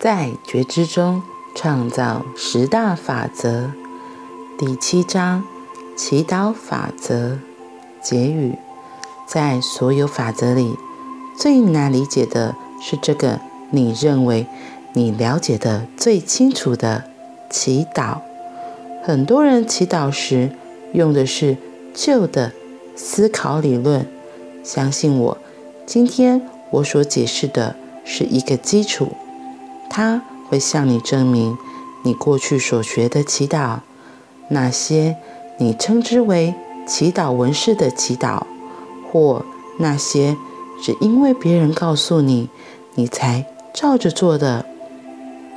在觉知中创造十大法则，第七章祈祷法则结语。在所有法则里，最难理解的是这个你认为你了解的最清楚的祈祷。很多人祈祷时用的是旧的思考理论。相信我，今天我所解释的是一个基础。它会向你证明，你过去所学的祈祷，那些你称之为祈祷文式的祈祷，或那些只因为别人告诉你，你才照着做的，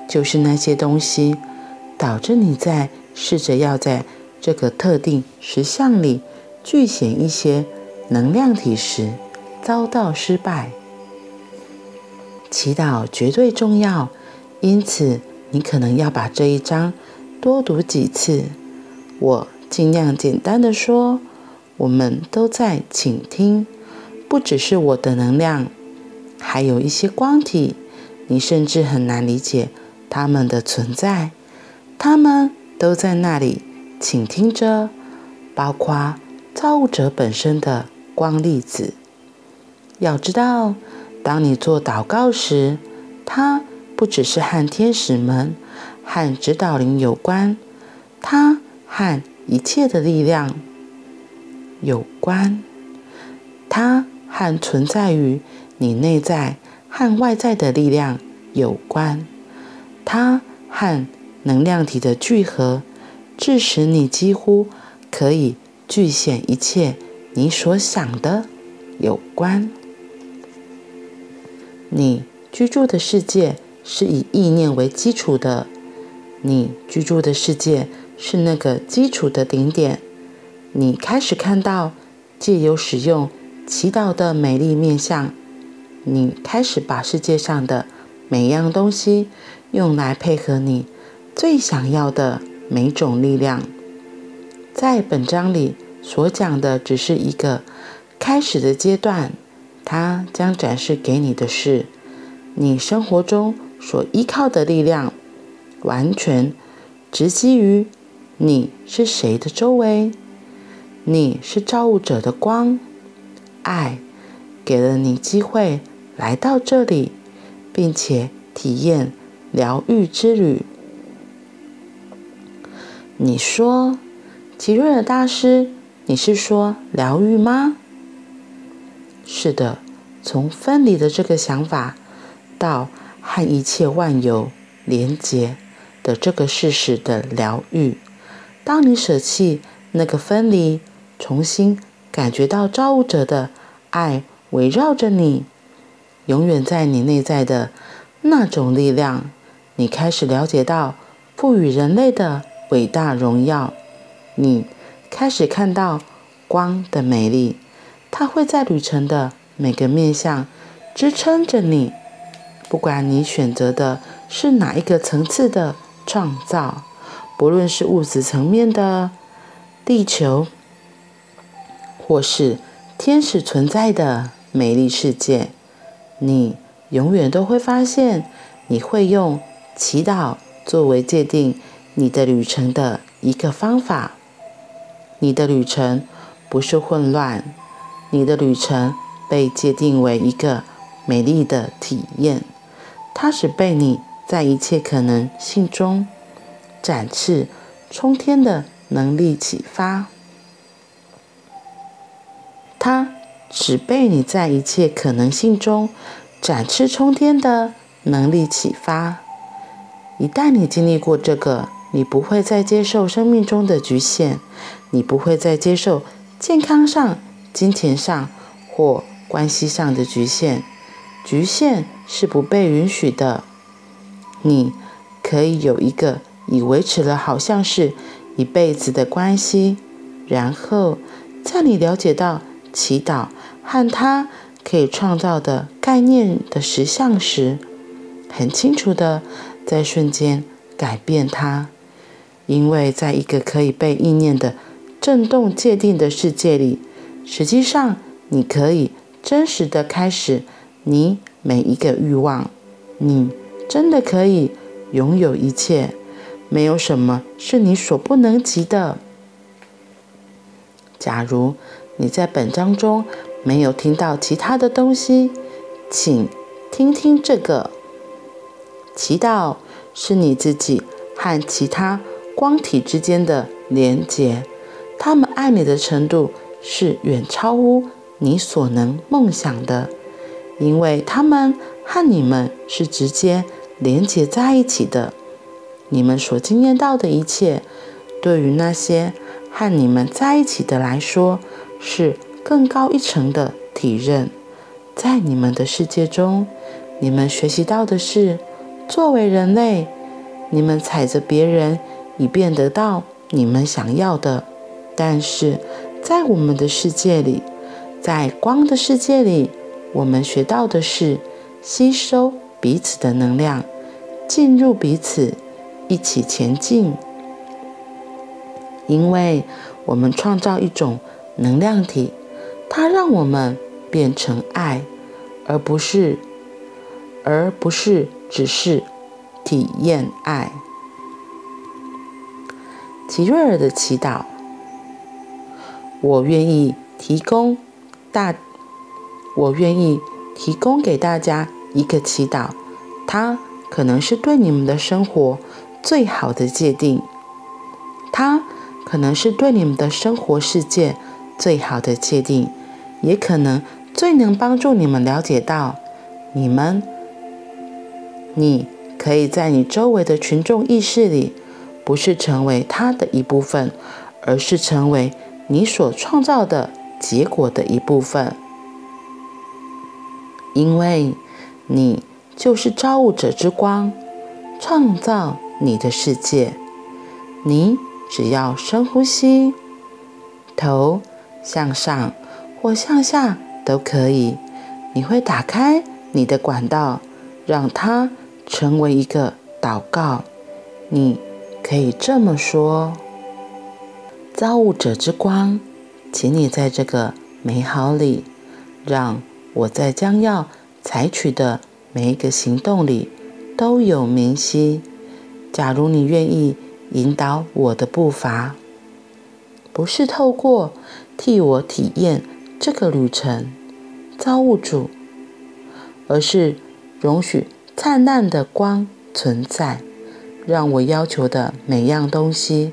就是那些东西，导致你在试着要在这个特定实像里具显一些能量体时，遭到失败。祈祷绝对重要。因此，你可能要把这一章多读几次。我尽量简单的说，我们都在倾听，不只是我的能量，还有一些光体，你甚至很难理解它们的存在，它们都在那里倾听着，包括造物者本身的光粒子。要知道，当你做祷告时，它。不只是和天使们、和指导灵有关，它和一切的力量有关，它和存在于你内在和外在的力量有关，它和能量体的聚合，致使你几乎可以具现一切你所想的有关。你居住的世界。是以意念为基础的，你居住的世界是那个基础的顶点。你开始看到借由使用祈祷的美丽面相，你开始把世界上的每样东西用来配合你最想要的每种力量。在本章里所讲的只是一个开始的阶段，它将展示给你的是你生活中。所依靠的力量，完全植基于你是谁的周围。你是造物者的光，爱给了你机会来到这里，并且体验疗愈之旅。你说，吉瑞尔大师，你是说疗愈吗？是的，从分离的这个想法到。和一切万有连结的这个事实的疗愈。当你舍弃那个分离，重新感觉到造物者的爱围绕着你，永远在你内在的那种力量，你开始了解到赋予人类的伟大荣耀。你开始看到光的美丽，它会在旅程的每个面向支撑着你。不管你选择的是哪一个层次的创造，不论是物质层面的地球，或是天使存在的美丽世界，你永远都会发现，你会用祈祷作为界定你的旅程的一个方法。你的旅程不是混乱，你的旅程被界定为一个美丽的体验。它使被你在一切可能性中展翅冲天的能力启发。它使被你在一切可能性中展翅冲天的能力启发。一旦你经历过这个，你不会再接受生命中的局限，你不会再接受健康上、金钱上或关系上的局限。局限是不被允许的。你可以有一个已维持了好像是一辈子的关系，然后在你了解到祈祷和它可以创造的概念的实相时，很清楚的在瞬间改变它，因为在一个可以被意念的震动界定的世界里，实际上你可以真实的开始。你每一个欲望，你真的可以拥有一切，没有什么是你所不能及的。假如你在本章中没有听到其他的东西，请听听这个。祈祷是你自己和其他光体之间的连结，他们爱你的程度是远超乎你所能梦想的，因为他们和你们是直接连结在一起的。你们所经验到的一切，对于那些和你们在一起的来说，是更高一层的体认。在你们的世界中，你们学习到的是。作为人类，你们踩着别人，以便得到你们想要的。但是，在我们的世界里，在光的世界里，我们学到的是吸收彼此的能量，进入彼此，一起前进。因为我们创造一种能量体，它让我们变成爱，而不是，而不是。只是体验爱。吉瑞尔的祈祷，我愿意提供大，我愿意提供给大家一个祈祷，它可能是对你们的生活最好的界定，它可能是对你们的生活世界最好的界定，也可能最能帮助你们了解到你们。你可以在你周围的群众意识里，不是成为它的一部分，而是成为你所创造的结果的一部分。因为你就是造物者之光，创造你的世界。你只要深呼吸，头向上或向下都可以。你会打开你的管道，让它。成为一个祷告，你可以这么说：造物者之光，请你在这个美好里，让我在将要采取的每一个行动里都有明晰。假如你愿意引导我的步伐，不是透过替我体验这个旅程，造物主，而是容许。灿烂的光存在，让我要求的每样东西，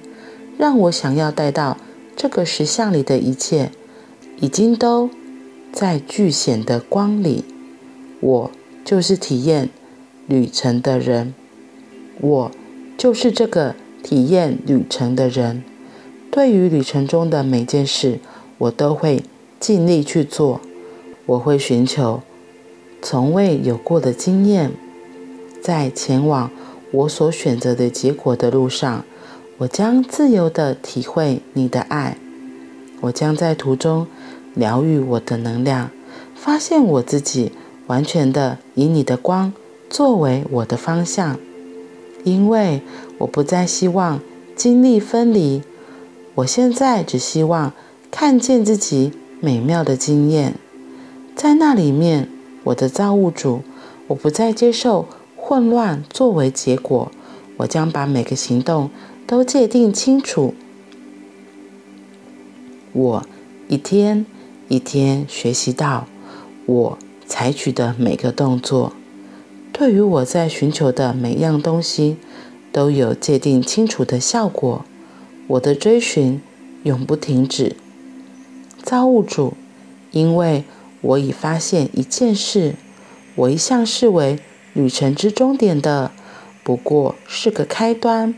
让我想要带到这个实像里的一切，已经都在巨显的光里。我就是体验旅程的人，我就是这个体验旅程的人。对于旅程中的每件事，我都会尽力去做。我会寻求从未有过的经验。在前往我所选择的结果的路上，我将自由地体会你的爱。我将在途中疗愈我的能量，发现我自己完全的以你的光作为我的方向。因为我不再希望经历分离，我现在只希望看见自己美妙的经验。在那里面，我的造物主，我不再接受。混乱作为结果，我将把每个行动都界定清楚。我一天一天学习到，我采取的每个动作，对于我在寻求的每样东西，都有界定清楚的效果。我的追寻永不停止。造物主，因为我已发现一件事，我一向视为。旅程之终点的不过是个开端。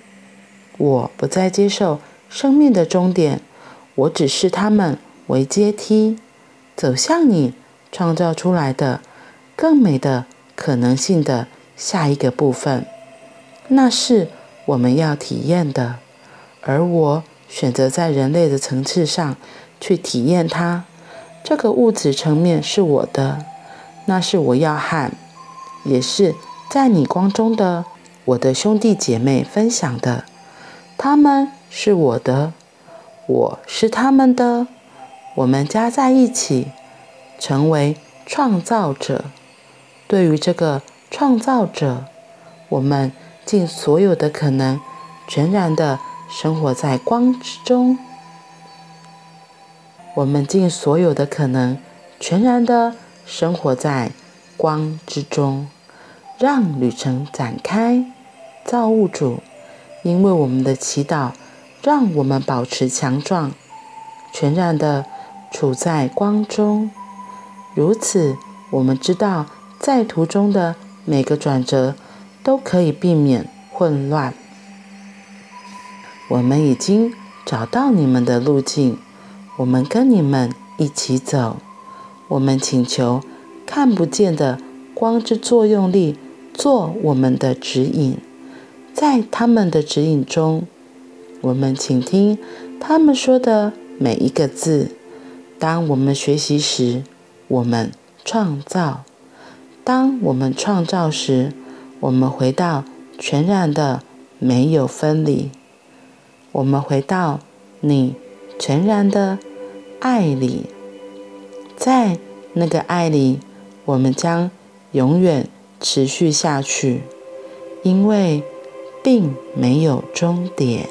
我不再接受生命的终点，我只是他们为阶梯，走向你创造出来的更美的可能性的下一个部分。那是我们要体验的，而我选择在人类的层次上去体验它。这个物质层面是我的，那是我要喊。也是在你光中的我的兄弟姐妹分享的，他们是我的，我是他们的，我们加在一起成为创造者。对于这个创造者，我们尽所有的可能，全然的生活在光之中。我们尽所有的可能，全然的生活在光之中，让旅程展开。造物主，因为我们的祈祷，让我们保持强壮，全然的处在光中。如此，我们知道，在途中的每个转折都可以避免混乱。我们已经找到你们的路径，我们跟你们一起走。我们请求看不见的光之作用力做我们的指引，在他们的指引中，我们倾听他们说的每一个字。当我们学习时，我们创造；当我们创造时，我们回到全然的没有分离。我们回到你全然的爱里，在那个爱里，我们将永远持续下去，因为并没有终点。